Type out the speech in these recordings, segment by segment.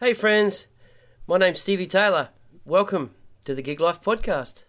Hey, friends. My name's Stevie Taylor. Welcome to the Gig Life Podcast.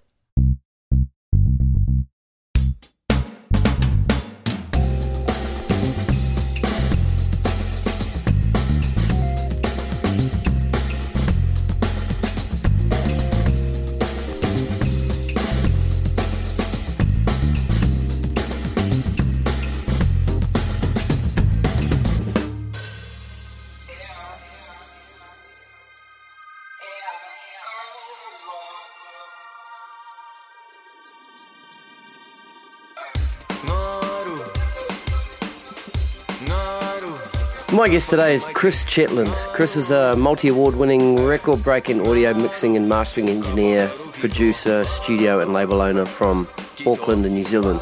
My guest today is Chris Chetland. Chris is a multi award winning record breaking audio mixing and mastering engineer, producer, studio, and label owner from Auckland in New Zealand.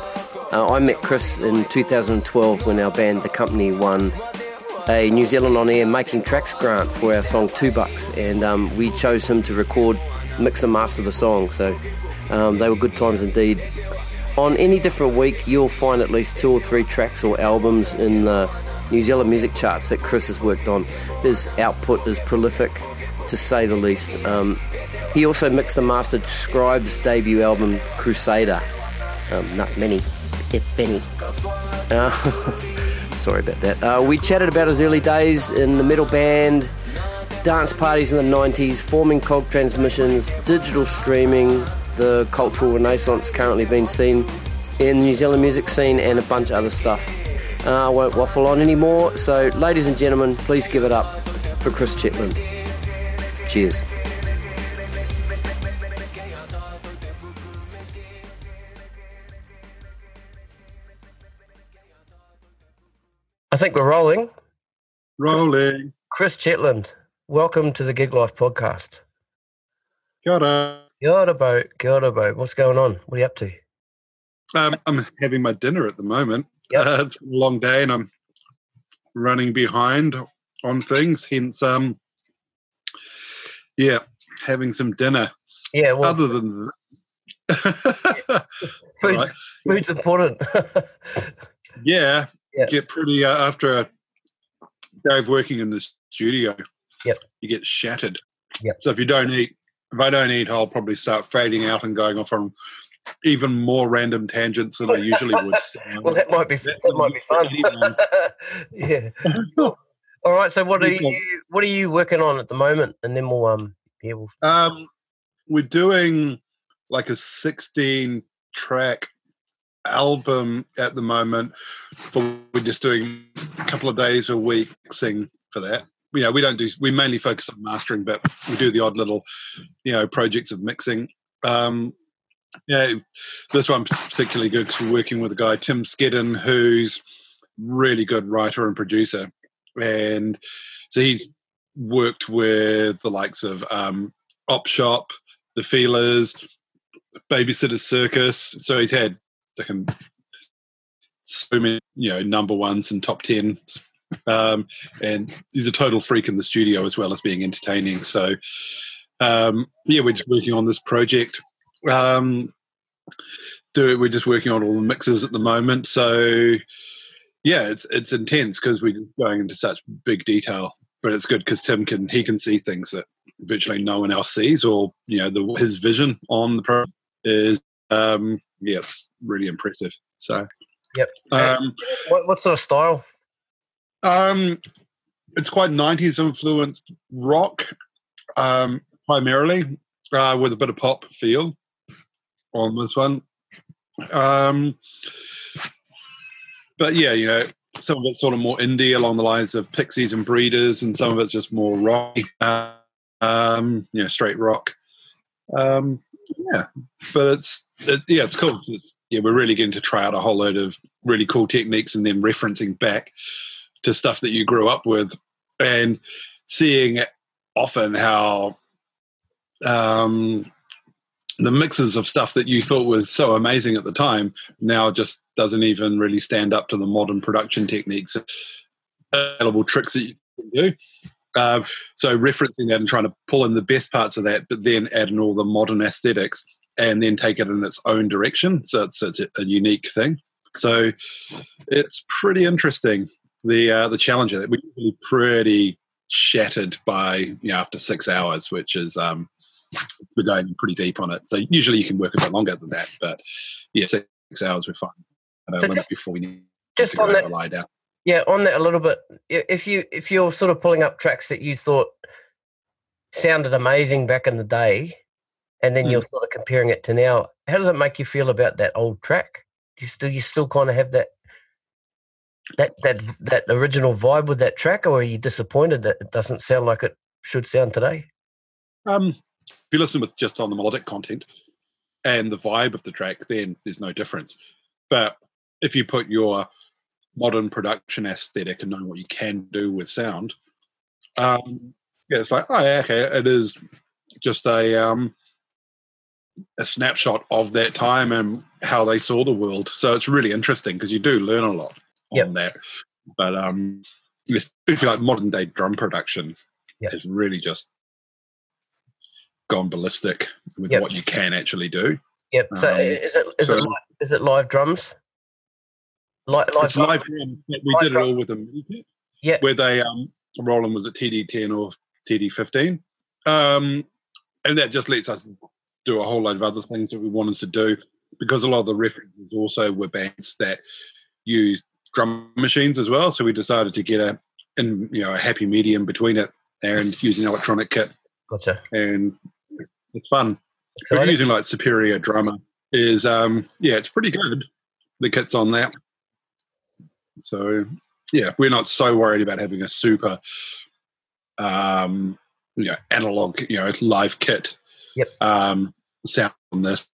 Uh, I met Chris in 2012 when our band The Company won a New Zealand On Air Making Tracks grant for our song Two Bucks, and um, we chose him to record, mix, and master the song. So um, they were good times indeed. On any different week, you'll find at least two or three tracks or albums in the New Zealand music charts that Chris has worked on. His output is prolific, to say the least. Um, he also mixed and mastered Scribe's debut album, Crusader. Um, not many, if any. Uh, sorry about that. Uh, we chatted about his early days in the metal band, dance parties in the 90s, forming Kog Transmissions, digital streaming, the cultural renaissance currently being seen in the New Zealand music scene, and a bunch of other stuff. Uh, I won't waffle on anymore. So, ladies and gentlemen, please give it up for Chris Chetland. Cheers. I think we're rolling. Rolling. Chris Chetland, welcome to the Gig Life podcast. Kia ora. Kia ora, boat. Kia ora, boat. What's going on? What are you up to? Um, I'm having my dinner at the moment. Yep. Uh, it's a long day and I'm running behind on things. Hence, um, yeah, having some dinner. Yeah, well, Other than that, food's, right. food's important. yeah, Yeah. get pretty uh, after a day of working in the studio. Yep. you get shattered. Yep. So if you don't eat, if I don't eat, I'll probably start fading out and going off on even more random tangents than I usually would. So, well, that might be that might be fun. yeah. All right. So, what are you what are you working on at the moment? And then we'll um yeah we'll Um, we're doing like a 16 track album at the moment, but we're just doing a couple of days a week sing for that. You know, we don't do, we mainly focus on mastering, but we do the odd little, you know, projects of mixing. Um, yeah, this one particularly good because we're working with a guy, Tim Skedden, who's really good writer and producer. And so he's worked with the likes of um, Op Shop, The Feelers, Babysitter's Circus. So he's had like, so many, you know, number ones and top tens. Um, and he's a total freak in the studio as well as being entertaining. So, um, yeah, we're just working on this project. Um, do it. We're just working on all the mixes at the moment. So, yeah, it's it's intense because we're going into such big detail. But it's good because Tim can he can see things that virtually no one else sees, or you know, the, his vision on the program is um, yeah, it's really impressive. So, Yep. um, what what sort of style? um, it's quite 90s influenced rock, um, primarily, uh, with a bit of pop feel on this one. Um, but yeah, you know, some of it's sort of more indie along the lines of Pixies and Breeders, and some of it's just more rock, um, you know, straight rock. Um, yeah, but it's it, yeah, it's cool. It's, yeah, we're really getting to try out a whole load of really cool techniques and then referencing back to stuff that you grew up with and seeing often how um, the mixes of stuff that you thought was so amazing at the time now just doesn't even really stand up to the modern production techniques available tricks that you can do. Uh, so referencing that and trying to pull in the best parts of that but then add in all the modern aesthetics and then take it in its own direction. So it's, it's a unique thing. So it's pretty interesting the uh, the challenge that. We're pretty shattered by you know after six hours, which is um, we're going pretty deep on it. So usually you can work a bit longer than that, but yeah, six hours we're fine. So just, before we need just to on that, lie down. Yeah, on that a little bit. If you if you're sort of pulling up tracks that you thought sounded amazing back in the day, and then mm. you're sort of comparing it to now, how does it make you feel about that old track? Do you still you still kind of have that that that that original vibe with that track, or are you disappointed that it doesn't sound like it should sound today? Um, if you listen with just on the melodic content and the vibe of the track, then there's no difference. But if you put your modern production aesthetic and knowing what you can do with sound, um, yeah, it's like, oh, yeah, okay, it is just a um, a snapshot of that time and how they saw the world. So it's really interesting because you do learn a lot yep. on that. But um, you like modern day drum production, yep. is really just gone ballistic with yep. what you can actually do. Yep. So um, is it is so it is it live drums? Live, live it's live drums. We live did drum. it all with a kit. Yeah. Where they um Roland was at TD10 or TD15. Um, and that just lets us do a whole load of other things that we wanted to do because a lot of the references also were bands that used drum machines as well. So we decided to get a in you know a happy medium between it and using electronic kit. Gotcha. And it's fun. But using like Superior Drummer is um yeah, it's pretty good. The kit's on that. So yeah, we're not so worried about having a super um you know analog, you know, live kit. Yep. Um sound on this.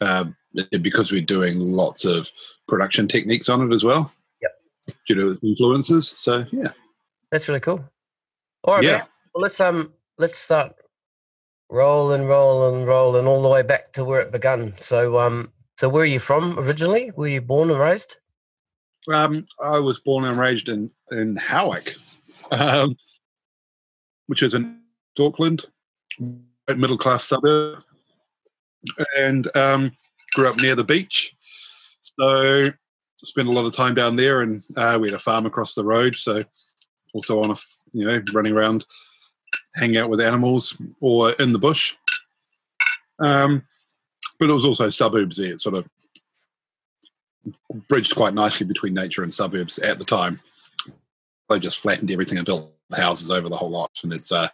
Uh, because we're doing lots of production techniques on it as well. Yep. Due to its influences. So yeah. That's really cool. All right, yeah. Well, let's um let's start rolling, rolling, rolling all the way back to where it began. So um so where are you from originally? Were you born and raised? Um, I was born and raised in in Howick, um, which is in Auckland, middle class suburb, and um, grew up near the beach. So spent a lot of time down there, and uh, we had a farm across the road. So also on a you know running around, hanging out with animals or in the bush. Um, but it was also suburbs there. It sort of bridged quite nicely between nature and suburbs at the time. They just flattened everything and built houses over the whole lot, and it's uh,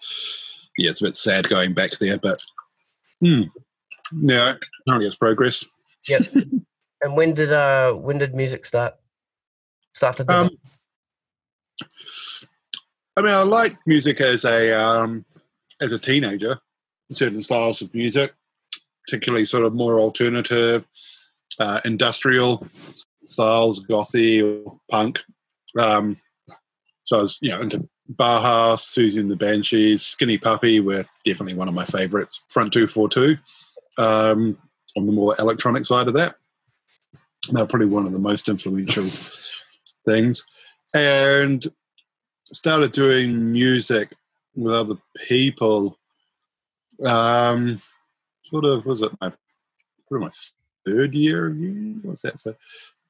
yeah, it's a bit sad going back there, but hmm, yeah, apparently it's progress. Yep. and when did uh when did music start start to um, I mean, I like music as a um, as a teenager. Certain styles of music, particularly sort of more alternative, uh, industrial styles, gothy or punk. Um, so I was, you know, into Bauhaus, Siouxsie and the Banshees, Skinny Puppy were definitely one of my favorites. Front Two Four Two um, on the more electronic side of that. They're probably one of the most influential things. And started doing music with other people. Um, sort of was it my pretty my third year of uni? What's that? So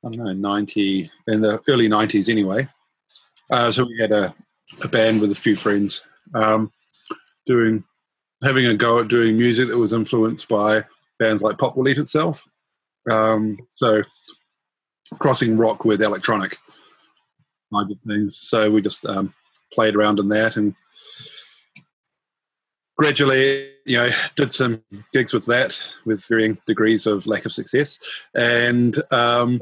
I don't know, ninety in the early nineties anyway. Uh, so we had a, a band with a few friends um, doing having a go at doing music that was influenced by bands like Pop Will Eat Itself. Um, so crossing rock with electronic kinds of things. So we just um, played around in that and gradually, you know, did some gigs with that with varying degrees of lack of success. And um,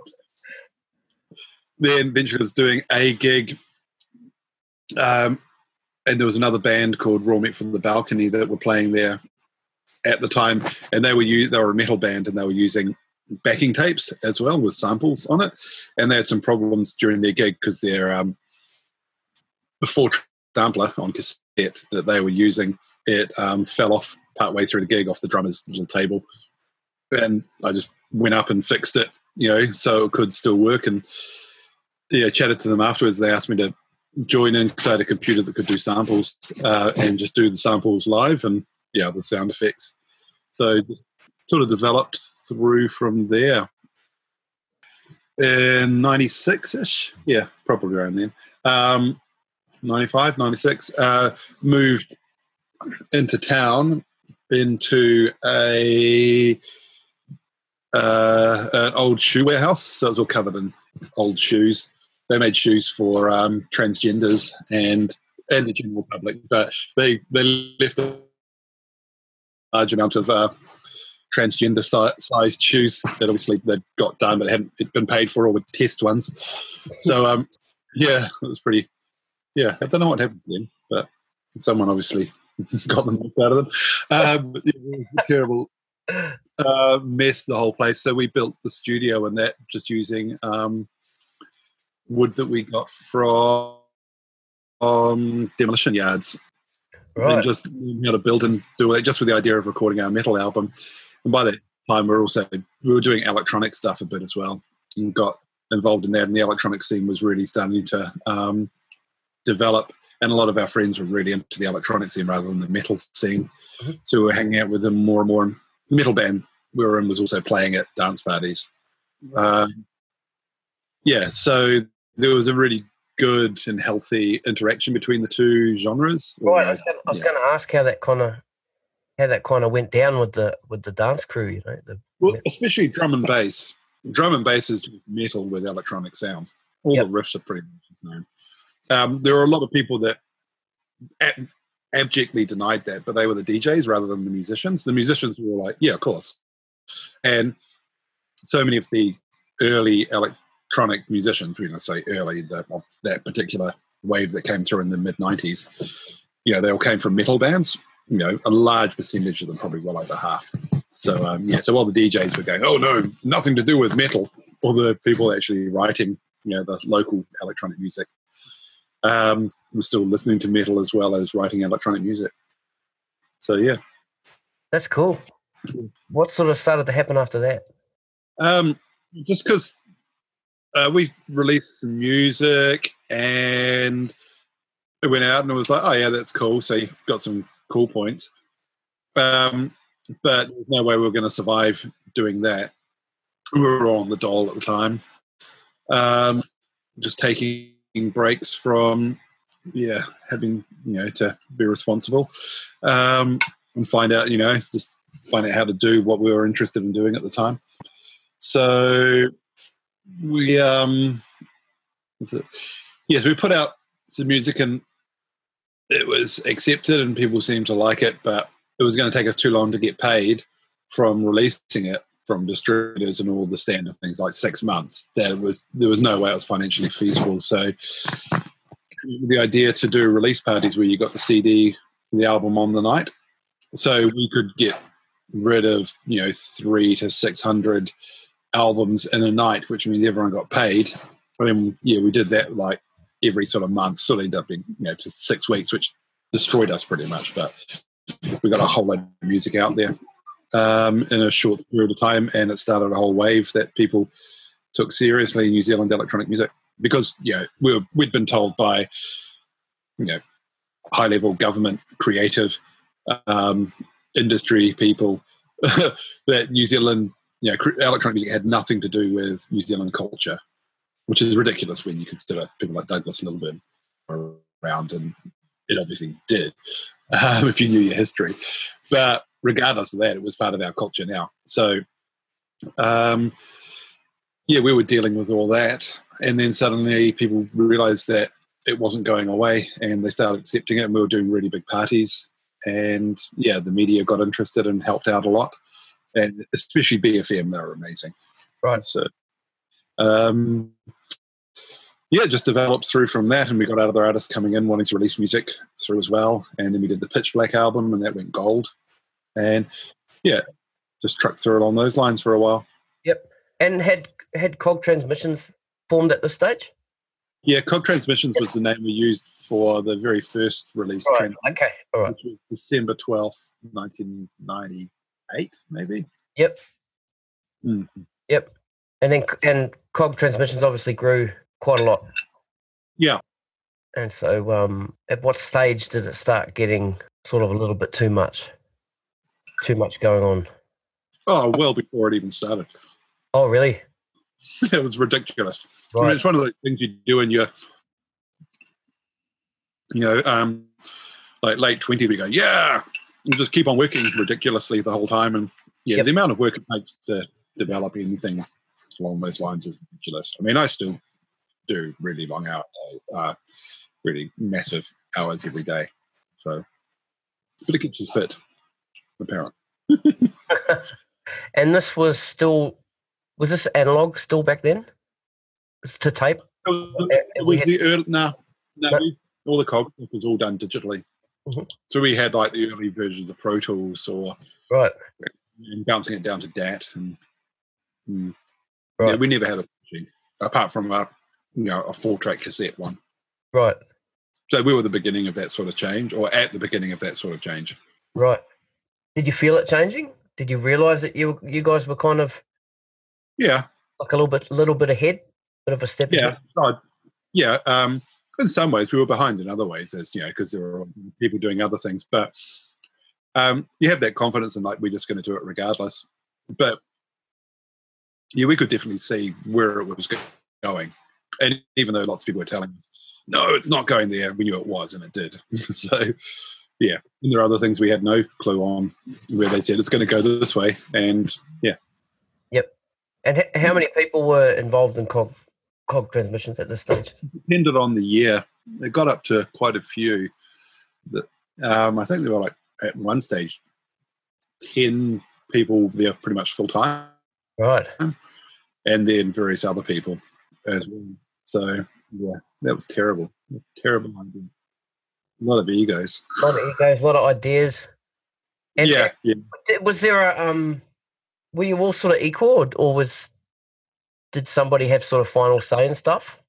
then eventually was doing a gig um, and there was another band called Raw Meat from the Balcony that were playing there at the time, and they were they were a metal band, and they were using backing tapes as well with samples on it, and they had some problems during their gig because their um, the four sampler on cassette that they were using it um, fell off partway through the gig off the drummer's little table, and I just went up and fixed it, you know, so it could still work and yeah, chatted to them afterwards. They asked me to join in because I had a computer that could do samples uh, and just do the samples live and yeah, the sound effects. So sort of developed through from there. In 96 ish, yeah, probably around then. Um, 95, 96, uh, moved into town into a uh, an old shoe warehouse. So it was all covered in old shoes. They made shoes for um, transgenders and and the general public, but they they left a large amount of uh, transgender si- sized shoes that obviously they'd got done, but hadn't been paid for, or with test ones. So um, yeah, it was pretty. Yeah, I don't know what happened then, but someone obviously got them out of them. Um, it was a terrible uh, mess, the whole place. So we built the studio and that just using um, wood that we got from um, demolition yards. Right. And just how to build and do it just with the idea of recording our metal album. And by that time, we are also we were doing electronic stuff a bit as well, and got involved in that. And the electronic scene was really starting to um, develop. And a lot of our friends were really into the electronic scene rather than the metal scene. Mhm. So we were hanging out with them more and more. And the metal band we were in was also playing at dance parties. Um, yeah, so there was a really good and healthy interaction between the two genres. Right. I was gonna, Yeah. to ask how that kind of how that kind of went down with the with the dance crew. You know, the Well, especially drum and bass. Drum and bass is just metal with electronic sounds. All Yep. the riffs are pretty much the same. Um, there are a lot of people that ab- abjectly denied that, but they were the DJs rather than the musicians. The musicians were like, "Yeah, of course," and so many of the early electronic musicians, when I say early, the, of that particular wave that came through in the mid '90s, you know, they all came from metal bands. You know, a large percentage of them, probably well over half. So um, yeah, so while the DJs were going, oh no, nothing to do with metal, all the people actually writing, you know, the local electronic music, um, were still listening to metal as well as writing electronic music. So yeah, that's cool. What sort of started to happen after that? um, just because uh, we released some music and it went out and it was like, oh yeah, that's cool. So you got some points. Um, but there's no way we were going to survive doing that. We were on the dole at the time. Um, just taking breaks from, yeah, having, you know, to be responsible um, and find out, you know, just find out how to do what we were interested in doing at the time. So we, um, yes, we put out some music and it was accepted and people seemed to like it, but it was going to take us too long to get paid from releasing it from distributors and all the standard things like six months. There was there was no way it was financially feasible. So the idea to do release parties where you got the CD, the album on the night, so we could get rid of you know three to six hundred albums in a night, which means everyone got paid. And then yeah, we did that like every sort of month. Of ended up being you know to six weeks, which destroyed us pretty much. But we got a whole lot of music out there um, in a short period of time, and it started a whole wave that people took seriously New Zealand electronic music because you know we were, we'd been told by you know high level government, creative um, industry people that New Zealand you know electronic music had nothing to do with New Zealand culture, which is ridiculous when you consider people like Douglas Lilburn were around, and it obviously did um, if you knew your history. But regardless of that, it was part of our culture now. So, um, yeah, we were dealing with all that, and then suddenly people realised that it wasn't going away, and they started accepting it. And we were doing really big parties, and yeah, the media got interested and helped out a lot, and especially BFM, they were amazing. Right. So, um, yeah, just developed through from that, and we got other artists coming in wanting to release music through as well. And then we did the Pitch Black album, and that went gold. And yeah, just trucked through along those lines for a while. Yep. And had had Kog Transmissions formed at this stage? Yeah, Kog Transmissions was the name we used for the very first release, Right. Okay. All right. which was December twelfth, nineteen ninety eight, maybe. Yep. Mm. Yep. And then and Kog Transmissions obviously grew quite a lot. Yeah. And so, um, at what stage did it start getting sort of a little bit too much? Too much going on. Oh, well before it even started. Oh, really? it was ridiculous. I mean, it's one of those things you do in your you know, um, like late 20, we go, yeah, and just keep on working ridiculously the whole time. And yeah, Yep. the amount of work it takes to develop anything along those lines is ridiculous. I mean, I still do really long hours, uh, really massive hours every day. So, but it keeps you fit, apparently. And this was still was this analog still back then? It's to tape. It Uh, was the early, no, no, No. we- all the Kog was all done digitally. Mhm. So we had like the early versions of Pro Tools or Right. and bouncing it down to DAT. And mm, yeah, we never had a machine apart from a you know a four track cassette one. Right. So we were the beginning of that sort of change, or at the beginning of that sort of change. Right. Did you feel it changing? Did you realize that you you guys were kind of Yeah, like a little bit little bit ahead, bit of a step? yeah, ahead? Yeah. Um, in some ways, we were behind. In other ways, as you know, because there were people doing other things. But um, you have that confidence, and like we're just going to do it regardless. But yeah, we could definitely see where it was going, and even though lots of people were telling us, "No, it's not going there," we knew it was, and it did. so. Yeah, and there are other things we had no clue on where they said it's going to go this way, and yeah, Yep. And h- how many people were involved in Kog Kog Transmissions at this stage? depended on the year. It got up to quite a few. That um, I think there were like at one stage ten people there pretty much full time, Right. and then various other people as well. So yeah, that was terrible. Terrible idea. A lot of egos. A lot of egos, a lot of ideas. And yeah, yeah. was there a um? Were you all sort of equal, or, or was did somebody have sort of final say and stuff?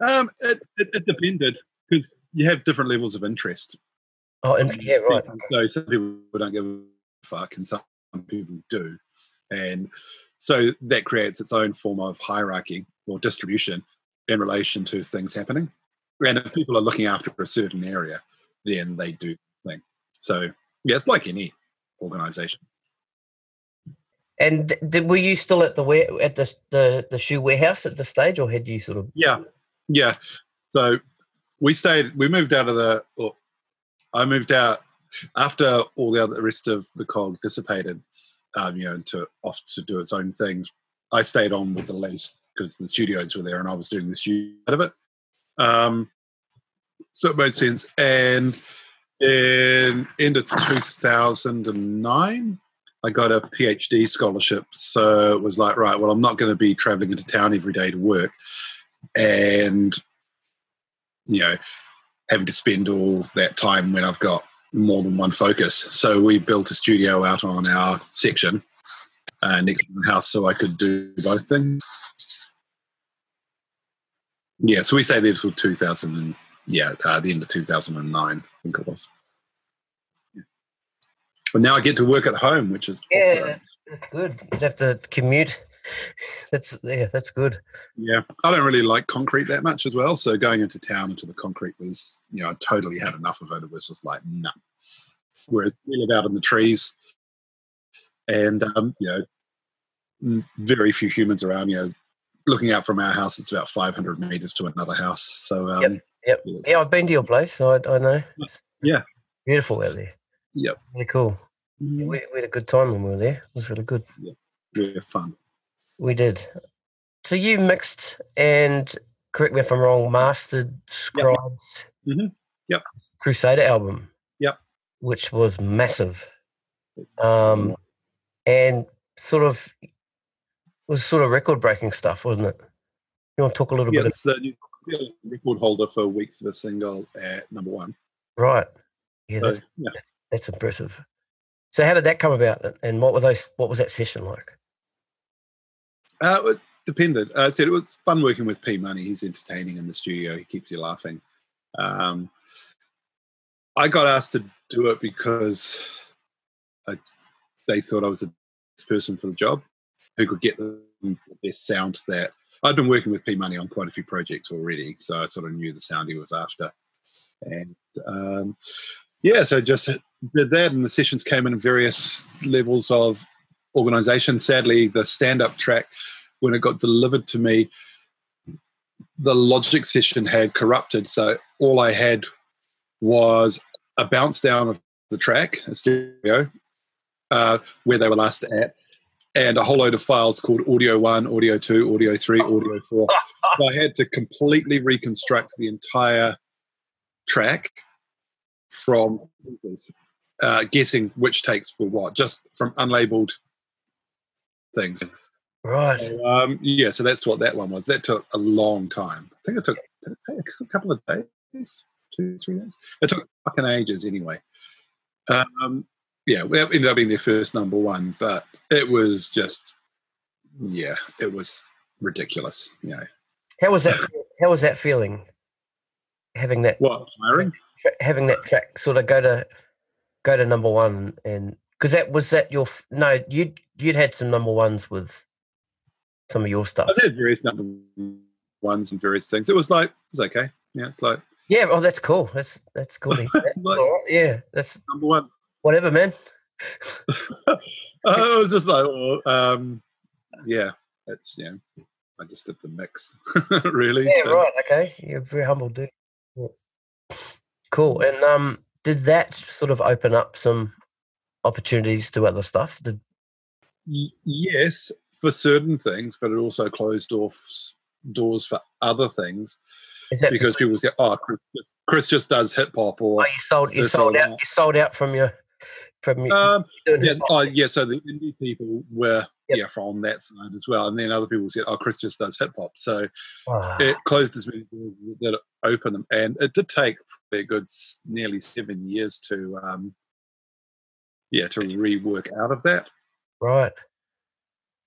Um, it, it, it depended because you have different levels of interest. Oh, and, yeah, right. So some people don't give a fuck, and some people do, and so that creates its own form of hierarchy or distribution in relation to things happening. And if people are looking after a certain area, then they do the thing. So yeah, it's like any organization. And did were you still at the at the, the the shoe warehouse at the stage, or had you sort of? Yeah, yeah. So we stayed. We moved out of the. Or I moved out after all the other the rest of the Kog dissipated. Um, you know, to off to do its own things. I stayed on with the lease because the studios were there, and I was doing the studio out of it. Um, so it made sense. And in end of two thousand and nine. I got a PhD scholarship, so it was like, right, well, I'm not going to be traveling into town every day to work and you know having to spend all that time when I've got more than one focus. So we built a studio out on our section uh, next to the house, so I could do both things. Yeah, so we stayed there till 2000 and yeah, uh, the end of 2009, I think it was. Yeah. But now I get to work at home, which is Yeah, awesome. that's good. You have to commute. That's yeah, that's good. Yeah, I don't really like concrete that much as well. So going into town into the concrete was, you know, I totally had enough of it. It was just like, no. Whereas we live out in the trees, and um, you know, very few humans around. You know, looking out from our house, it's about 500 meters to another house. So um, Yep, yep. it's- Yeah, I've been to your place, so I, I know. It's Yeah. beautiful out there. Yep. Really cool. We, we had a good time when we were there. It was really good. Yeah, really fun. We did. So you mixed and correct me if I'm wrong, mastered Scribe's Mhm. Yep. Crusader album. Yep. Which was massive. Um and sort of was sort of record breaking stuff, wasn't it? You want to talk a little Yeah, bit it's the new record holder for weeks of a single at number one. right. Yeah, So, that's yeah. that's impressive. So how did that come about and what were those what was that session like? Uh, it depended. Uh, I said it was fun working with P Money. He's entertaining in the studio. He keeps you laughing. Um, I got asked to do it because I, they thought I was the best person for the job, who could get the best sound that I'd been working with P Money on quite a few projects already, so I sort of knew the sound he was after. And um, yeah, so just did that, and the sessions came in various levels of organization. Sadly, the stand up track, when it got delivered to me, the logic session had corrupted. So all I had was a bounce down of the track, a stereo, uh, where they were last at, and a whole load of files called Audio 1, Audio 2, Audio 3, Audio 4. so I had to completely reconstruct the entire track from uh, guessing which takes were what, just from unlabeled things. Right. So, um, yeah, so that's what that one was. That took a long time. I think it took, it take a couple of days, two, three days. It took fucking ages anyway. Um, yeah, it ended up being their first number one, but it was just, yeah, it was ridiculous. You know, How was that? How was that feeling? Having that, what hiring? having that track sort of go to go to number one, and because that was that your no, you'd you'd had some number ones with some of your stuff. I had various number ones and various things. It was like it was okay. Yeah, it's like Yeah, oh, that's cool. That's that's cool. Like- Yeah, that's number one. whatever, man. it was just like, oh, um, yeah, it's yeah. I just did the mix, really. Yeah, so- right. Okay, you're a very humble dude. Yeah. Cool. And um, did that sort of open up some opportunities to other stuff? Did Y- yes, for certain things, but it also closed off doors for other things is that because people say, "Oh, Chris just, Chris just does hip hop," oh, or you sold you sold out you sold out from your from your um, yeah, oh, yeah. So the indie people were Yep. yeah from that side as well, and then other people said, "Oh, Chris just does hip hop." So Ah, it closed as many doors that it opened them, and it did take a good nearly seven years to, um, yeah, to rework out of that. Right.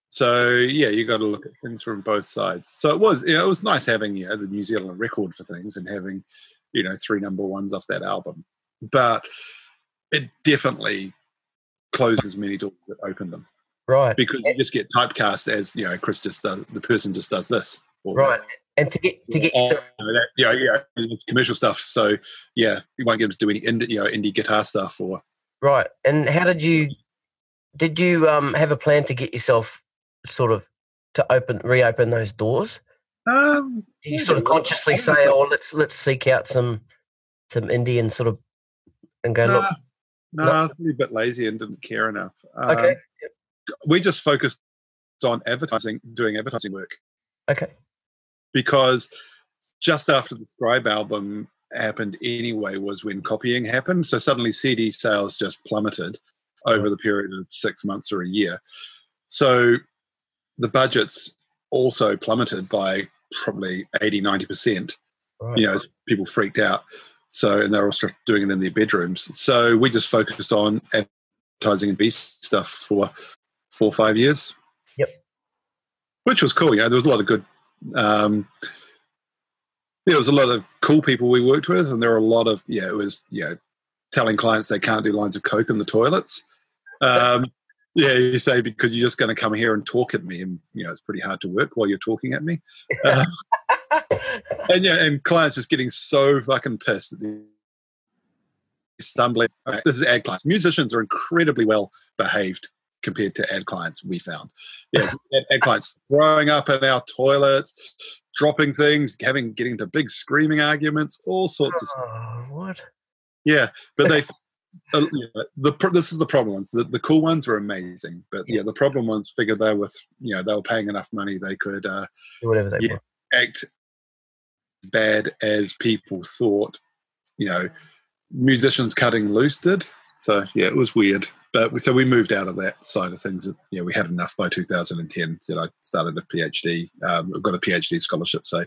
So yeah, you got to look at things from both sides. So it was, you know, it was nice having you know the New Zealand record for things and having, you know, three number ones off that album, but it definitely closes many doors that open them Right. because you just get typecast as you know Chris just does the person just does this Right. And to get to get or, yourself you know, that, you know, yeah, commercial stuff. So yeah, you won't get them to do any indie, you know, indie guitar stuff or right. And how did you did you um have a plan to get yourself sort of to open reopen those doors? um, you yeah, sort of consciously say. "Oh, let's let's seek out some some Indian sort of and go look." no, No. I was a bit lazy and didn't care enough. Um, Okay. we just focused on advertising, doing advertising work Okay. because just after the Scribe album happened anyway was when copying happened. So suddenly CD sales just plummeted over the period of six months or a year. So the budgets also plummeted by probably 80, 90%, Right. you know, as people freaked out. So, and they're all doing it in their bedrooms. So we just focused on advertising and B stuff for four or five years. Yep. Which was cool. You know, there was a lot of good, um, there was a lot of cool people we worked with, and there were a lot of, yeah, it was, you know, telling clients they can't do lines of coke in the toilets. Um, yeah, you say because you're just going to come here and talk at me, and you know it's pretty hard to work while you're talking at me. Uh, and yeah, and clients just getting so fucking pissed that they're stumbling. This is ad clients. Musicians are incredibly well behaved compared to ad clients. We found, yes, ad, ad clients throwing up in our toilets, dropping things, having getting into big screaming arguments, all sorts of stuff. What? Yeah, but they. Uh, yeah, the this is the problem ones. The, the cool ones were amazing, but yeah, the problem ones figured they were you know they were paying enough money they could uh, whatever they Yeah. act as bad as people thought. You know, musicians cutting loose did. So yeah, it was weird. But we, so we moved out of that side of things. Yeah, we had enough by 2010. So I started a PhD. Um, I've got a PhD scholarship, so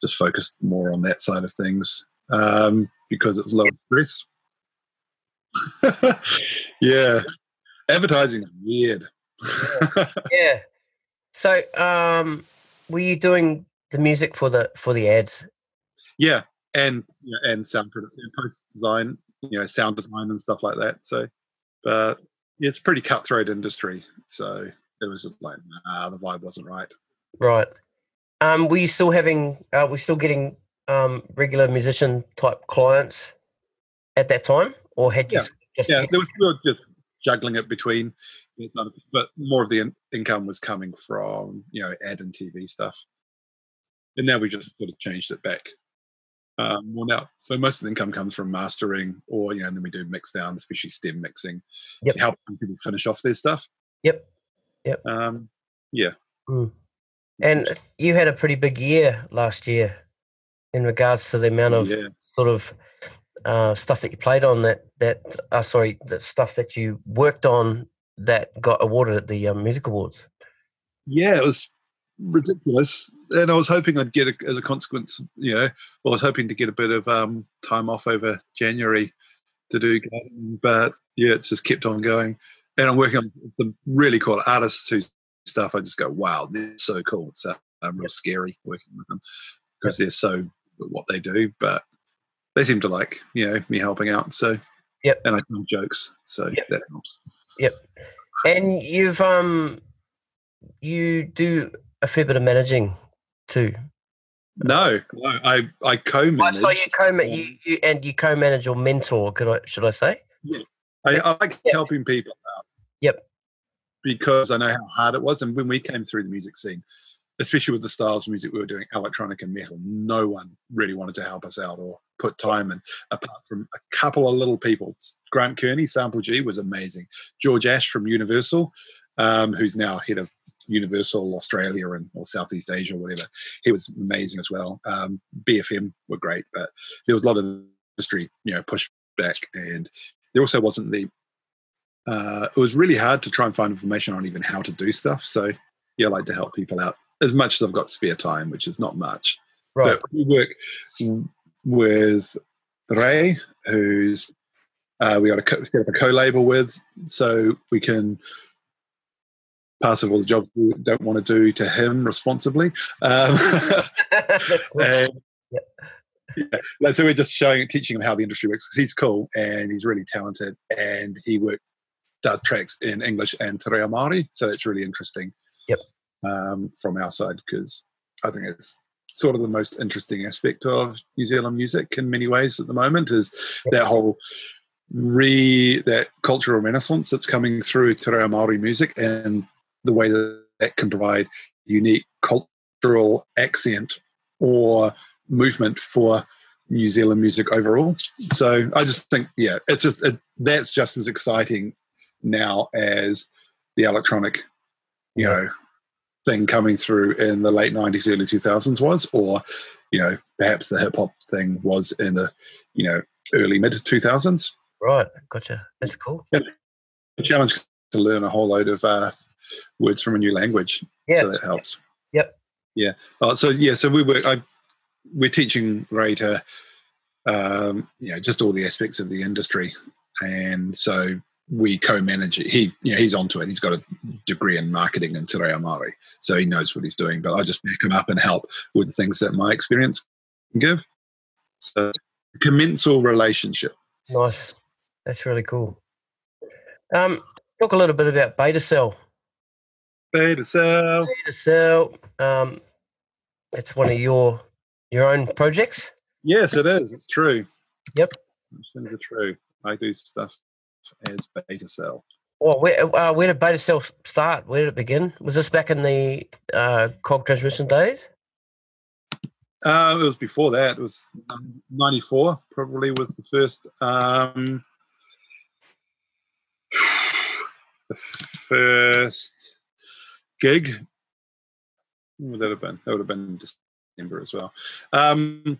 just focused more on that side of things um, because it was low stress. yeah, advertising is weird. Yeah. So, um, were you doing the music for the for the ads? Yeah, and you know, and sound produ- and post design, you know, sound design and stuff like that. So, but it's a pretty cutthroat industry. So it was just like, nah, the vibe wasn't right. Right. Um, were you still having? Uh, were you still getting um regular musician type clients at that time, or had you Yeah. just Yeah, there was we were just juggling it between, you know, but more of the in- income was coming from you know ad and TV stuff. And now we just sort of changed it back Um, well, now, so most of the income comes from mastering, or you know, and then we do mix down, especially stem mixing, Yep. to help people finish off their stuff. Yep. Yep. Um, yeah. Mm. And you had a pretty big year last year in regards to the amount of yeah. sort of uh, stuff that you played on that that uh, sorry the stuff that you worked on that got awarded at the um, music awards. yeah, it was ridiculous. And I was hoping I'd get, a, as a consequence, you know, I was hoping to get a bit of um, time off over January to do gardening, but yeah, it's just kept on going. And I'm working on some really cool artists whose stuff I just go, wow, they're so cool. It's uh, um, real scary working with them because they're so what they do, but they seem to like, you know, me helping out. So, Yep. And I tell jokes, so Yep. that helps. Yep. And you've um you do a fair bit of managing too. No, no, I I Oh, co-manage. so you co you, you and you co-manage your mentor, could I should I say? I, I like Yeah. helping people out. Yep. Because I know how hard it was. And when we came through the music scene, especially with the styles of music we were doing, electronic and metal, no one really wanted to help us out or put time in, apart from a couple of little people. Grant Kereama, Sample G, was amazing. George Ash from Universal, um, who's now head of Universal Australia and or Southeast Asia or whatever. He was amazing as well. Um, BFM were great, but there was a lot of industry, you know, pushback and there also wasn't the uh, it was really hard to try and find information on even how to do stuff so yeah i like to help people out as much as i've got spare time which is not much Right. but we work with Rei who's uh, we got a, co- set up a co-label with so we can pass all the jobs we don't want to do to him responsibly um, and, yeah, so we're just showing, teaching him how the industry works. 'cause he's cool and he's really talented, and he work does tracks in English and Te Reo Māori, so it's really interesting. Yep. Um, from our side, because I think it's sort of the most interesting aspect of New Zealand music in many ways at the moment is that whole re that cultural renaissance that's coming through Te Reo Māori music and the way that that can provide unique cultural accent or movement for New Zealand music overall. So I just think, yeah, it's just it, that's just as exciting now as the electronic, you Yeah. know, thing coming through in the late '90s, early 2000s was, or you know, perhaps the hip hop thing was in the, you know, early mid 2000s. right, gotcha. That's cool. The challenge to learn a whole load of uh, words from a new language, Yeah. so that helps. Yep. Yeah. Oh, so yeah, so we were I we're teaching Rei to, um, you know, just all the aspects of the industry, and so we co-manage it. He, you know, he's onto it. He's got a degree in marketing in Te Reo Māori, so he knows what he's doing. But I just back him up and help with the things that my experience can give. So, commensal relationship. Nice. That's really cool. Um, talk a little bit about Baitercell. Beta cell. Baitercell. Um, it's one of your your own projects. Yes, it is. It's true. Yep. Those things are true. I do stuff as Baitercell. Well, where uh, where did Baitercell start? Where did it begin? Was this back in the uh, Kog Transmission days? Uh, it was before that. It was um, 94, probably was the first um, the first gig. Would that have been? That would have been December as well. Um,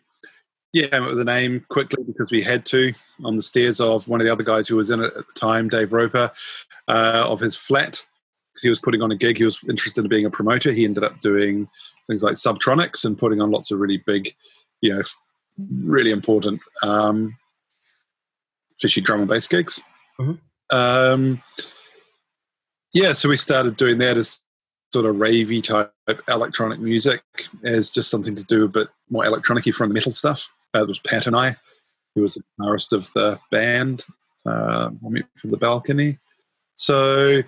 yeah, with the name quickly because we had to on the stairs of one of the other guys who was in it at the time, Dave Roper, uh, of his flat because he was putting on a gig. He was interested in being a promoter. He ended up doing things like Subtronics and putting on lots of really big, you know, really important, um, especially drum and bass gigs. Mhm. Um, yeah, so we started doing that as sort of ravey type electronic music as just something to do a bit more electronic from the metal stuff. Uh, it was Pat and I, who was the guitarist of the band, uh, Meat from the balcony. So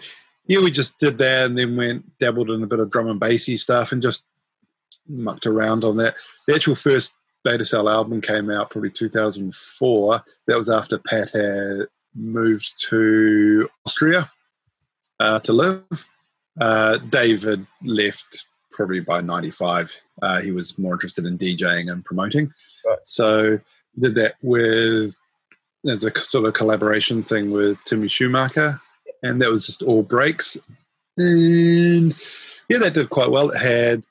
yeah, we just did that and then went dabbled in a bit of drum and bassy stuff and just mucked around on that. The actual first Baitercell album came out probably 2004. That was after Pat had moved to Austria uh, to live. Uh, David left probably by 95, uh, he was more interested in DJing and promoting. Right. So did that with, as a sort of collaboration thing with Timmy Schumacher. And that was just all breaks. And yeah, that did quite well. It had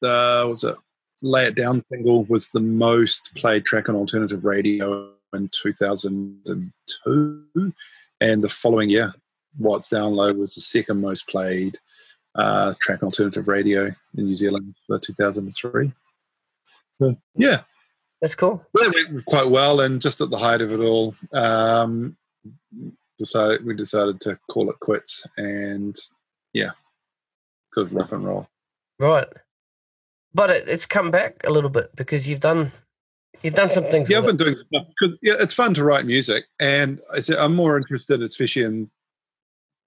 the, was it Lay It Down single was the most played track on alternative radio in 2002. And the following year, What's Down Low was the second most played uh, track alternative radio in New Zealand for 2003. But yeah. That's cool. Well, it went quite well. And just at the height of it all, um, decided we decided to call it quits. And yeah, good rock and roll. Right. But it, it's come back a little bit because you've done you've done some things. Yeah, I've been doing stuff. Yeah, it's fun to write music, and I I'm more interested, especially in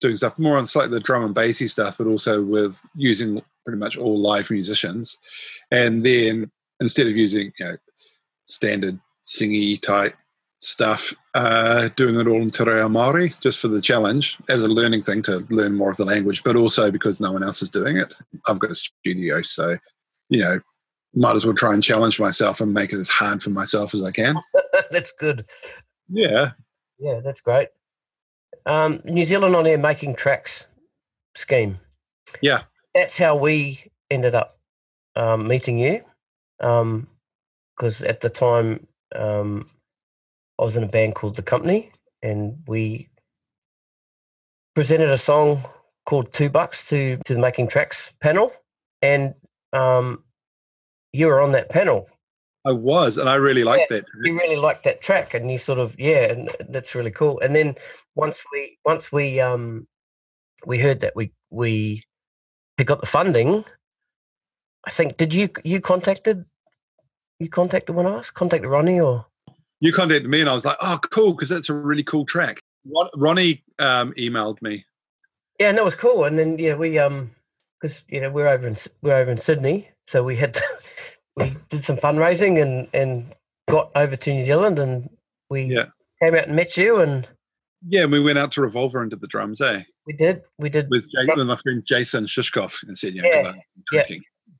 doing stuff more on slightly the drum and bassy stuff, but also with using pretty much all live musicians, and then instead of using you know standard singy type stuff, uh, doing it all in Te Reo Māori just for the challenge as a learning thing to learn more of the language, but also because no one else is doing it. I've got a studio, so you know. Might as well try and challenge myself and make it as hard for myself as I can. that's good. Yeah, Yeah, that's great. Um, New Zealand on air making tracks scheme. Yeah. That's how we ended up um, meeting you. Because at the time, um, I was in a band called The Company, and we presented a song called Two Bucks to, to the Making Tracks panel. And um, you were on that panel. I was, and I really liked that. you really liked that track and you sort of yeah and that's really cool and then once we once we um we heard that we we had got the funding i think did you you contacted you contacted one of us contacted ronnie or You contacted me, and I was like, "Oh, cool!" Because that's a really cool track. Ron- Ronnie um, emailed me. yeah and that was cool and then yeah we um because you know we're over in we're over in sydney so we had to, we did some fundraising and and got over to new zealand and we Yeah. came out and met you and Yeah, we went out to Revolver and did the drums, eh? we did we did With, J- with my friend Jason Shishkov and said, "Yeah, Yeah,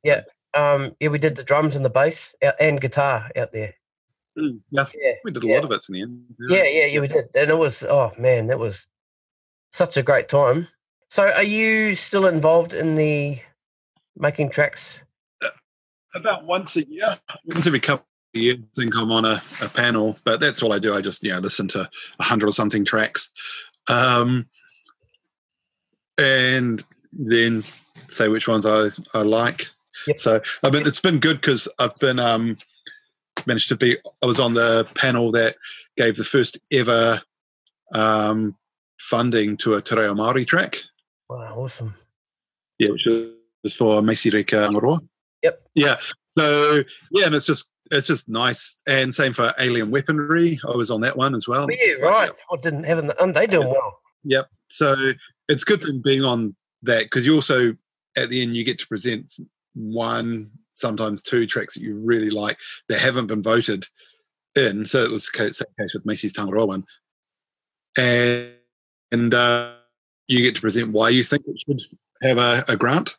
luck um yeah we did the drums and the bass and guitar out there Mm, yeah, yeah we did a yeah. lot of it in the end. yeah yeah yeah we did and it was oh man that was such a great time so are you still involved in the making tracks About once a year, once every couple of years, I think I'm on a, a panel, but that's all I do. I just yeah listen to a hundred or something tracks, um, and then say which ones I I like. Yep. So I mean, it's been good because I've been um, managed to be. I was on the panel that gave the first ever um, funding to a Te Reo Māori track. wow awesome Yeah, which was for Maisey Rika Angaroa. Yep. Yeah. So yeah, and it's just it's just nice. And same for Alien Weaponry. I was on that one as well. yeah right i didn't have them and they doing well Yep. So it's good thing being on that because you also at the end you get to present one, sometimes two tracks that you really like that haven't been voted in. So it was the same case with Maisey's Tangaroa one, and and uh, you get to present why you think it should have a, a grant.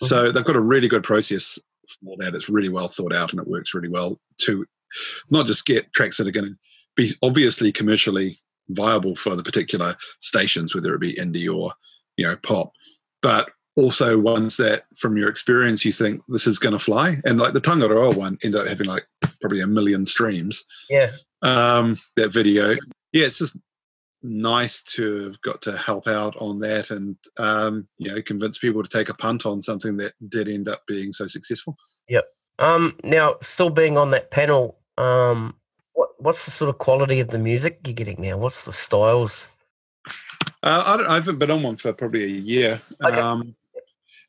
So they've got a really good process for that. It's really well thought out and it works really well to not just get tracks that are going to be obviously commercially viable for the particular stations, whether it be indie or you know pop, but also ones that from your experience you think this is going to fly. And like the Tangaroa one ended up having like probably a million streams. yeah Um, that video, yeah, it's just nice to have got to help out on that and um, you know convince people to take a punt on something that did end up being so successful. um now still being on that panel um what what's the sort of quality of the music you're getting now what's the styles Uh, I, don't, I haven't been on one for probably a year. Okay. Um,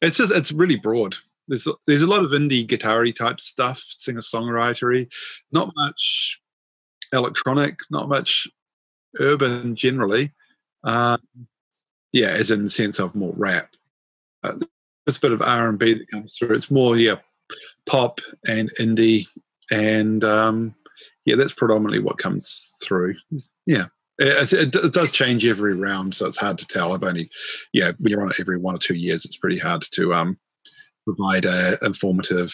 it's just it's really broad. There's there's a lot of indie guitar-y type stuff, singer songwritery, not much electronic, not much urban generally. Um, yeah, as in the sense of more rap. Uh, there's a bit of R and B that comes through. It's more yeah, pop and indie, and um, yeah, that's predominantly what comes through. Yeah. It, it, it does change every round, so it's hard to tell. I've only, yeah, when you're on it every one or two years, it's pretty hard to um, provide a informative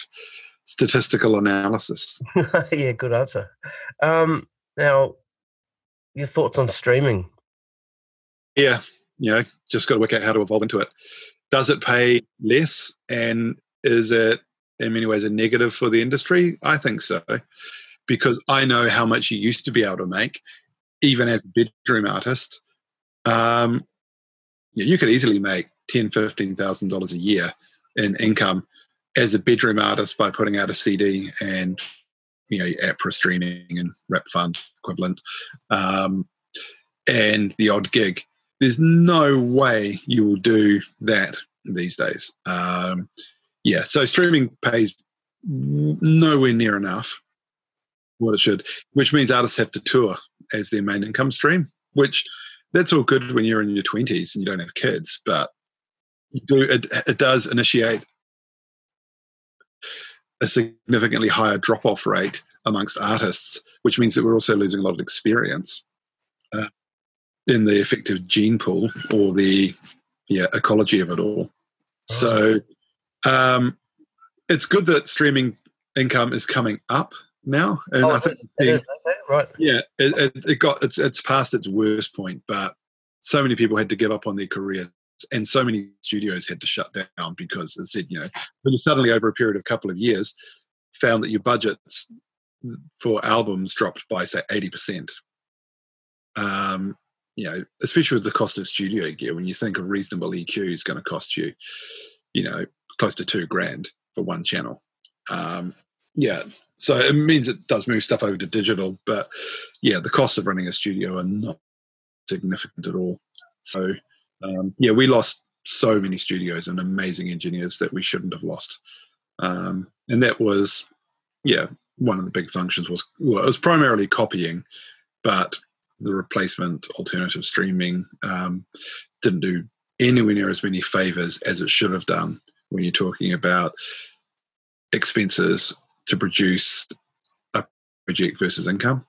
statistical analysis. yeah, good answer. Um, now, your thoughts on streaming? Yeah, you know, just got to work out how to evolve into it. Does it pay less, and is it in many ways a negative for the industry? I think so, because I know how much you used to be able to make, even as a bedroom artist. Um, yeah, you could easily make ten, fifteen thousand dollars a year in income as a bedroom artist by putting out a CD and you know APRA streaming and rep Fund equivalent, um, and the odd gig. There's no way you will do that these days. Um, yeah, so streaming pays nowhere near enough what it should, which means artists have to tour as their main income stream, which that's all good when you're in your 20s and you don't have kids, but you do it, it does initiate a significantly higher drop off rate amongst artists, which means that we're also losing a lot of experience uh, in the effective gene pool or the yeah ecology of it all. So um, it's good that streaming income is coming up now, and oh, I think it is, right. Yeah, it, it, it got it's it's past its worst point, but so many people had to give up on their careers and so many studios had to shut down because it said, you know, when you suddenly over a period of a couple of years found that your budgets for albums dropped by say 80%. Um, you know, especially with the cost of studio gear, when you think a reasonable EQ is going to cost you, you know, close to two grand for one channel. Um, yeah, so it means it does move stuff over to digital, but yeah, the costs of running a studio are not significant at all. So um, yeah, we lost so many studios and amazing engineers that we shouldn't have lost. Um, and that was, yeah, one of the big functions was was primarily copying, but the replacement alternative streaming um, didn't do anywhere near as many favors as it should have done when you're talking about expenses to produce a project versus income.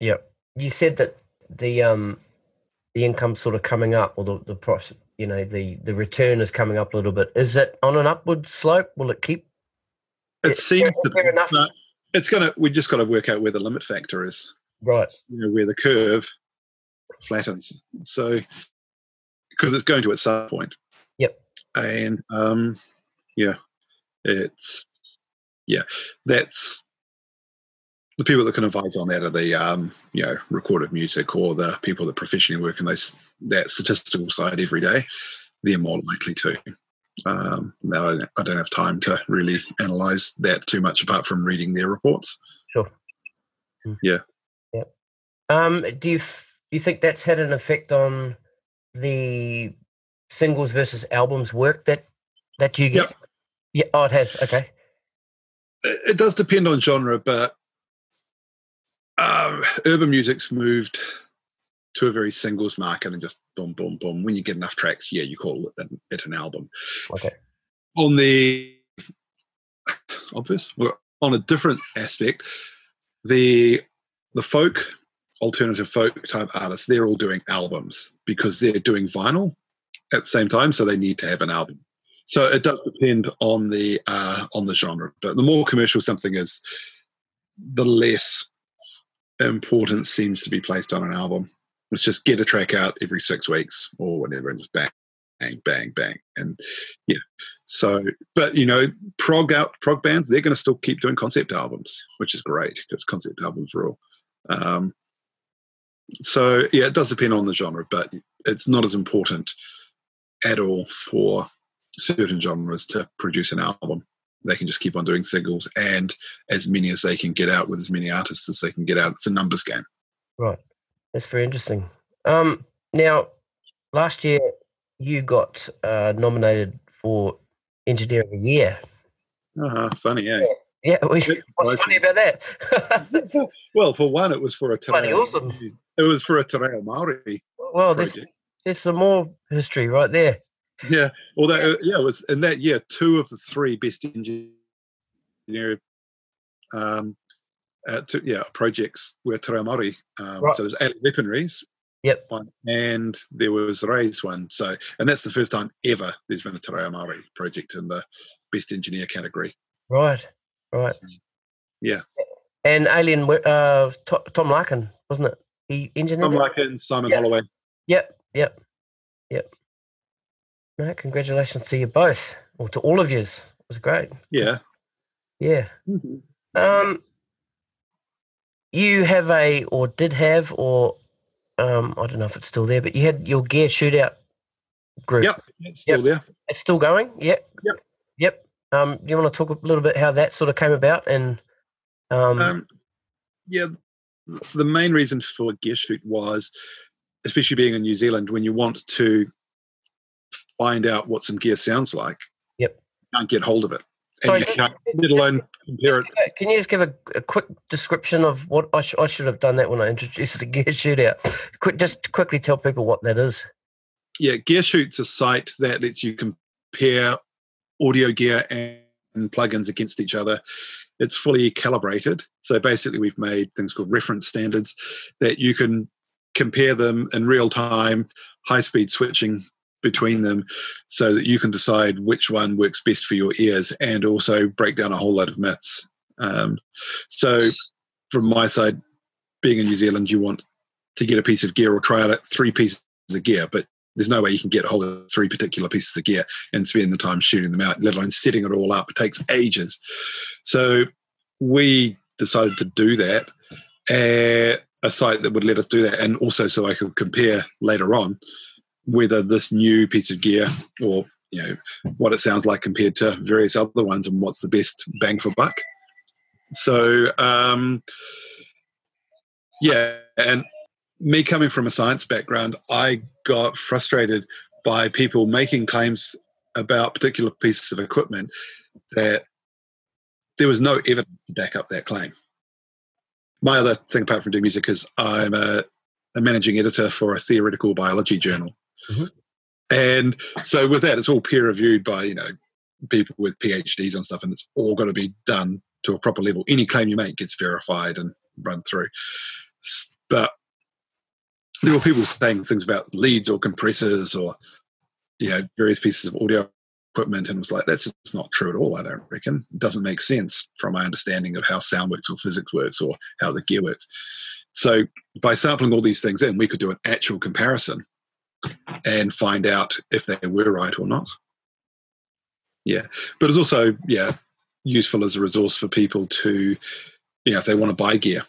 Yep. You said that the um the income sort of coming up or the, the you know, the, the return is coming up a little bit. Is it on an upward slope? Will it keep? It seems there, enough? it's going to, we just got to work out where the limit factor is. Right. You know, where the curve flattens. So, because it's going to at some point. Yep. And, um, yeah, it's, yeah, that's the people that can advise on that are the um, you know recorded music or the people that professionally work in those that statistical side every day. They're more likely to. Um, now I don't, I don't have time to really analyze that too much apart from reading their reports. Sure. Hmm. Yeah. Yeah. Um, do you f- you think that's had an effect on the singles versus albums work that that you get? Yep. Yeah. Oh, it has. Okay. It does depend on genre, but um, urban music's moved to a very singles market and just boom, boom, boom. When you get enough tracks, yeah, you call it, it an album. Okay. On the obvious, well, on a different aspect, the the folk, alternative folk type artists, they're all doing albums because they're doing vinyl at the same time, so they need to have an album. So it does depend on the uh, on the genre, but the more commercial something is, the less importance seems to be placed on an album. Let's just get a track out every six weeks or whatever, and just bang, bang, bang, bang, and yeah. So, but you know, prog out prog bands, they're going to still keep doing concept albums, which is great because concept albums rule. Um, so yeah, it does depend on the genre, but it's not as important at all for certain genres to produce an album they can just keep on doing singles and as many as they can get out with as many artists as they can get out. It's a numbers game. Right. That's very interesting. Um, now, last year you got uh, nominated for Engineer of the Year. Uh-huh, funny, eh? Yeah. yeah. what's funny about that? well, for one, it was for a te reo, awesome. It was for a te reo Maori. Well, there's, there's some more history right there. Yeah, although uh, yeah, it was in that year two of the three best engineer, um, uh, two, yeah, projects were Te Reo Māori. Um, right. So there's Alien Weaponry's, Yep. one, and there was Rei's one. So, and that's the first time ever there's been a Te Reo Māori project in the best engineer category. Right. Right. Yeah. And Alien, uh, Tom Larkin, wasn't it? He engineered. Tom? Larkin, Simon Yeah. Holloway. Yep. Yep. Yep. No, congratulations to you both, or to all of yous. It was great. Yeah. Yeah. Um, you have a, or did have, or um, I don't know if it's still there, but you had your gear shootout group. Yep. It's still Yep. there. It's still going. Yep. Yep. Yep. Um, you want to talk a little bit how that sort of came about and um, Um, yeah, the main reason for Gear Shoot was, especially being in New Zealand, when you want to find out what some gear sounds like, Yep. you can't get hold of it. Sorry, you can- let alone compare it. A- Can you just give a, a quick description of what I, sh- I should have done that when I introduced the gear shootout? Quick, just quickly tell people what that is. Yeah, Gear Shoot's a site that lets you compare audio gear and plugins against each other. It's fully calibrated. So basically, we've made things called reference standards that you can compare them in real time, high speed switching between them so that you can decide which one works best for your ears and also break down a whole load of myths. Um, so, from my side, being in New Zealand, you want to get a piece of gear or try out three pieces of gear, but there's no way you can get a hold of three particular pieces of gear and spend the time shooting them out, let alone setting it all up. It takes ages. So we decided to do that, uh, a site that would let us do that, and also so I could compare later on whether this new piece of gear or you know what it sounds like compared to various other ones and what's the best bang for buck. So um, yeah, and me coming from a science background, I got frustrated by people making claims about particular pieces of equipment that there was no evidence to back up that claim. My other thing, apart from doing music, is I'm a, a managing editor for a theoretical biology journal. Mhm. And so with that, it's all peer reviewed by, you know, people with PhDs on stuff, and it's all got to be done to a proper level. Any claim you make gets verified and run through. But there were people saying things about leads or compressors or you know various pieces of audio equipment and was like that's just not true at all i don't reckon it doesn't make sense from my understanding of how sound works or physics works or how the gear works so by sampling all these things in we could do an actual comparison and find out if they were right or not yeah but it's also yeah useful as a resource for people to you know if they want to buy gear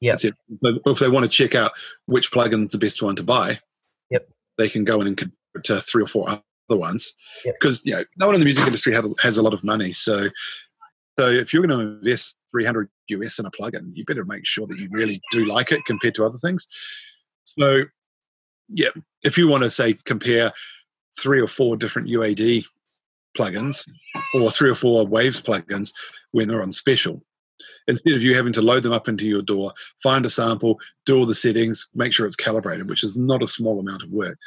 Yep. But if they want to check out which plugin's the best one to buy, Yep. they can go in and compare to three or four other ones. Yep. Because you know, no one in the music industry has, has a lot of money. So, so if you're going to invest 300 US in a plugin, you better make sure that you really do like it compared to other things. So, yeah, if you want to say compare three or four different UAD plugins or three or four Waves plugins when they're on special, instead of you having to load them up into your DAW, find a sample, do all the settings, make sure it's calibrated, which is not a small amount of work.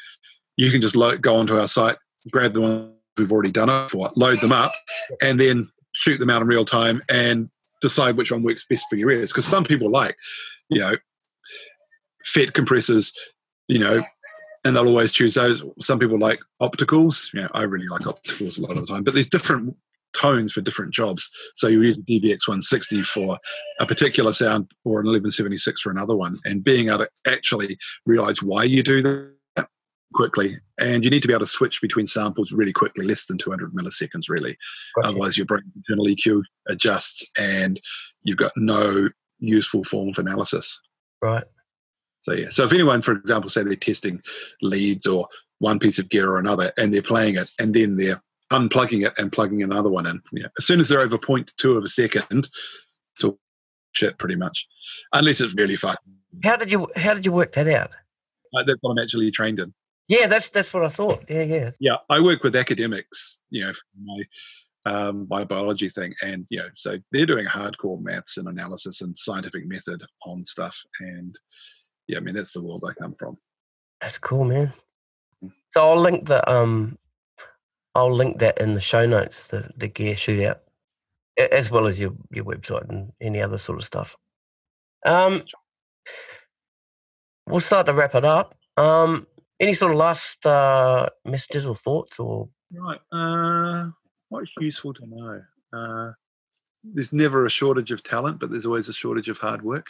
You can just go onto our site, grab the one we've already done it for, load them up, and then shoot them out in real time and decide which one works best for your ears. Because some people like, you know, FET compressors, you know, and they'll always choose those. Some people like opticals. You know, I really like opticals a lot of the time, but there's different tones for different jobs. So you use a DBX 160 for a particular sound or an 1176 for another one. And being able to actually realize why you do that quickly. And you need to be able to switch between samples really quickly, less than 200 milliseconds, really. Gotcha. Otherwise, your brain internal EQ adjusts and you've got no useful form of analysis. Right. So yeah. So if anyone, for example, say they're testing leads or one piece of gear or another, and they're playing it, and then they're unplugging it and plugging another one in. Yeah. As soon as they're over 0.2 of a second, it's all shit pretty much. Unless it's really fun. How did you How did you work that out? Like that's what I'm actually trained in. Yeah, that's that's what I thought. Yeah, yeah. Yeah, I work with academics, you know, for my um, my biology thing, and you know, so they're doing hardcore maths and analysis and scientific method on stuff, and yeah, I mean that's the world I come from. That's cool, man. So I'll link the um, I'll link that in the show notes, the the gear shootout, as well as your your website and any other sort of stuff. Um, we'll start to wrap it up. Um, any sort of last uh, messages or thoughts or Right. Uh, what's useful to know? Uh, there's never a shortage of talent, but there's always a shortage of hard work.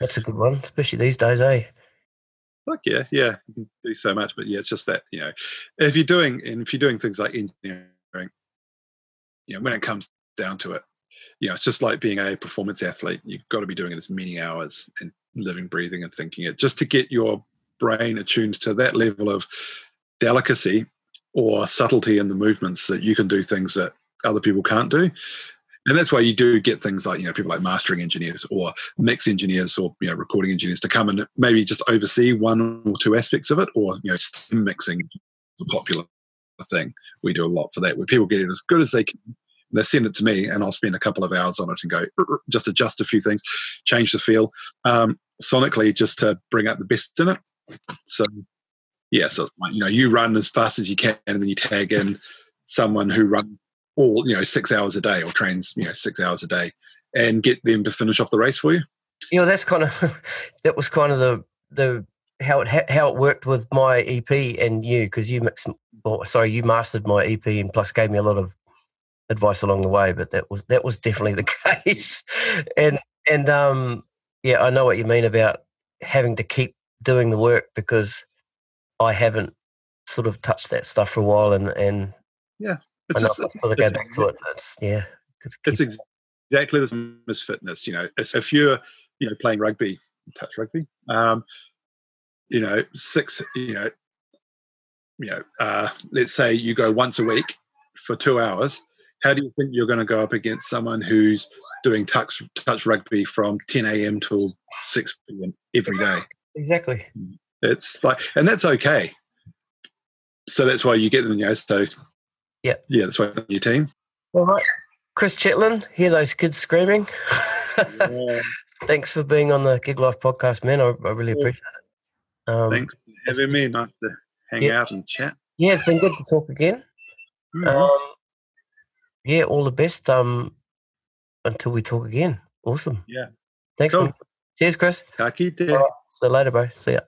That's a good one, especially these days, eh? Fuck yeah, yeah, you can do so much, but yeah, it's just that you know, if you're doing if you're doing things like engineering, you know, when it comes down to it, you know, it's just like being a performance athlete. You've got to be doing it as many hours and living, breathing, and thinking it just to get your brain attuned to that level of delicacy or subtlety in the movements that you can do things that other people can't do. And that's why you do get things like, you know, people like mastering engineers or mix engineers or, you know, recording engineers to come and maybe just oversee one or two aspects of it or, you know, stem mixing is a popular thing. We do a lot for that where people get it as good as they can. They send it to me and I'll spend a couple of hours on it and go, just adjust a few things, change the feel um, sonically just to bring out the best in it. So, yeah, so like, you know, you run as fast as you can and then you tag in someone who runs all you know six hours a day or trains you know six hours a day and get them to finish off the race for you? You know that's kind of that was kind of the the how it how it worked with my EP and you because you mixed or sorry you mastered my EP and plus gave me a lot of advice along the way but that was that was definitely the case. And and um yeah I know what you mean about having to keep doing the work because I haven't sort of touched that stuff for a while and and it's, I know just- I sort of go back to it it's yeah it's ex- exactly the same as fitness you know if you're you know playing rugby touch rugby um you know six you know you know uh let's say you go once a week for two hours how do you think you're going to go up against someone who's doing touch touch rugby from 10 a.m till 6 p.m every day exactly It's like, and that's okay. So that's why you get them, you know. So, Yeah. yeah, that's on your team. all right Chris Chetland hear those kids screaming Thanks for being on the Gig Life podcast, man. I, I really Yeah. appreciate it. Um, Thanks for having me. Nice to hang Yeah. out and chat. Yeah, it's been good to talk again. Mhm. Um, yeah, all the best. Um, until we talk again. Awesome. Yeah. Thanks. Cool. Cheers, Chris. Ka kite. All right. See you later, bro. See ya.